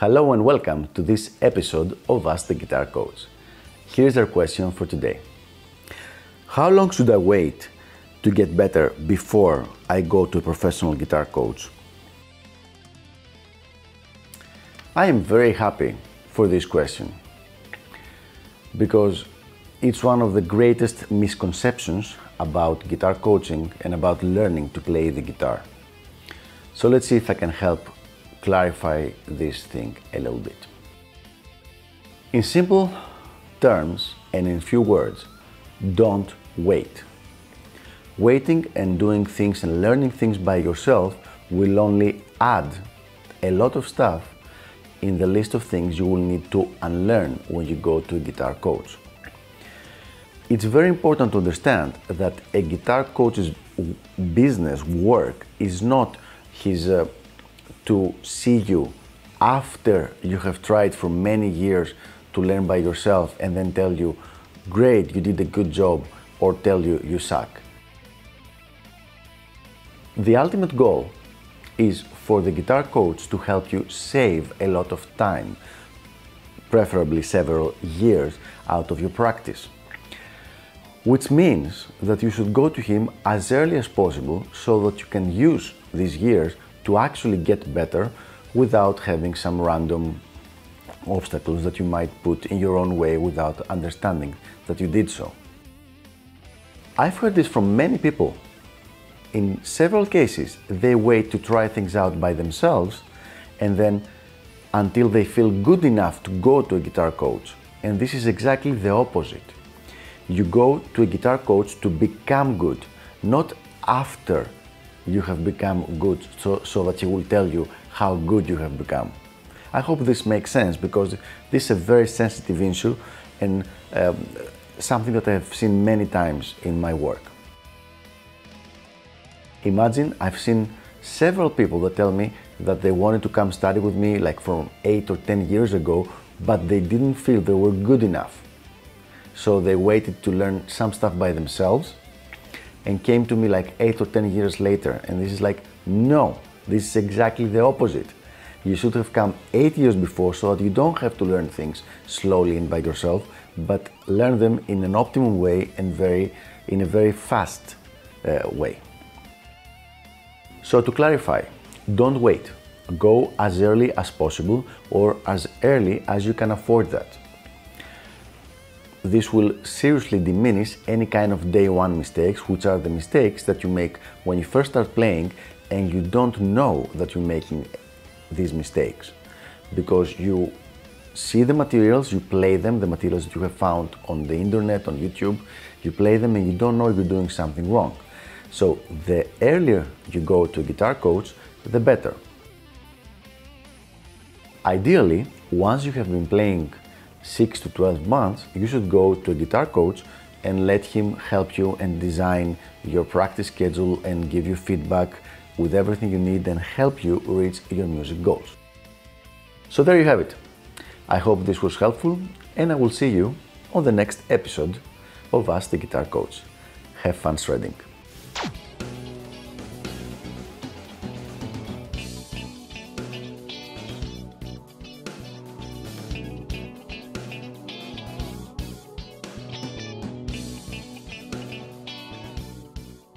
Hello and welcome to this episode of Ask the Guitar Coach. Here's our question for today How long should I wait to get better before I go to a professional guitar coach? I am very happy for this question because it's one of the greatest misconceptions about guitar coaching and about learning to play the guitar. So let's see if I can help clarify this thing a little bit. In simple terms and in few words, don't wait. Waiting and doing things and learning things by yourself will only add a lot of stuff in the list of things you will need to unlearn when you go to a guitar coach. It's very important to understand that a guitar coach's business work is not his uh, to see you after you have tried for many years to learn by yourself and then tell you, great, you did a good job, or tell you, you suck. The ultimate goal is for the guitar coach to help you save a lot of time, preferably several years out of your practice. Which means that you should go to him as early as possible so that you can use these years to actually get better without having some random obstacles that you might put in your own way without understanding that you did so. I've heard this from many people. In several cases, they wait to try things out by themselves and then until they feel good enough to go to a guitar coach. And this is exactly the opposite. You go to a guitar coach to become good, not after you have become good so, so that he will tell you how good you have become. I hope this makes sense because this is a very sensitive issue and um, something that I have seen many times in my work. Imagine I've seen several people that tell me that they wanted to come study with me like from 8 or 10 years ago, but they didn't feel they were good enough. So they waited to learn some stuff by themselves and came to me like eight or 10 years later. And this is like, no, this is exactly the opposite. You should have come eight years before so that you don't have to learn things slowly and by yourself, but learn them in an optimum way and very, in a very fast uh, way. So to clarify, don't wait. Go as early as possible or as early as you can afford that this will seriously diminish any kind of day one mistakes, which are the mistakes that you make when you first start playing and you don't know that you're making these mistakes because you see the materials, you play them, the materials that you have found on the internet, on YouTube, you play them and you don't know you're doing something wrong. So the earlier you go to a guitar coach, the better. Ideally, once you have been playing 6 to 12 months, you should go to a guitar coach and let him help you and design your practice schedule and give you feedback with everything you need and help you reach your music goals. So there you have it. I hope this was helpful and I will see you on the next episode of Ask the Guitar Coach. Have fun shredding.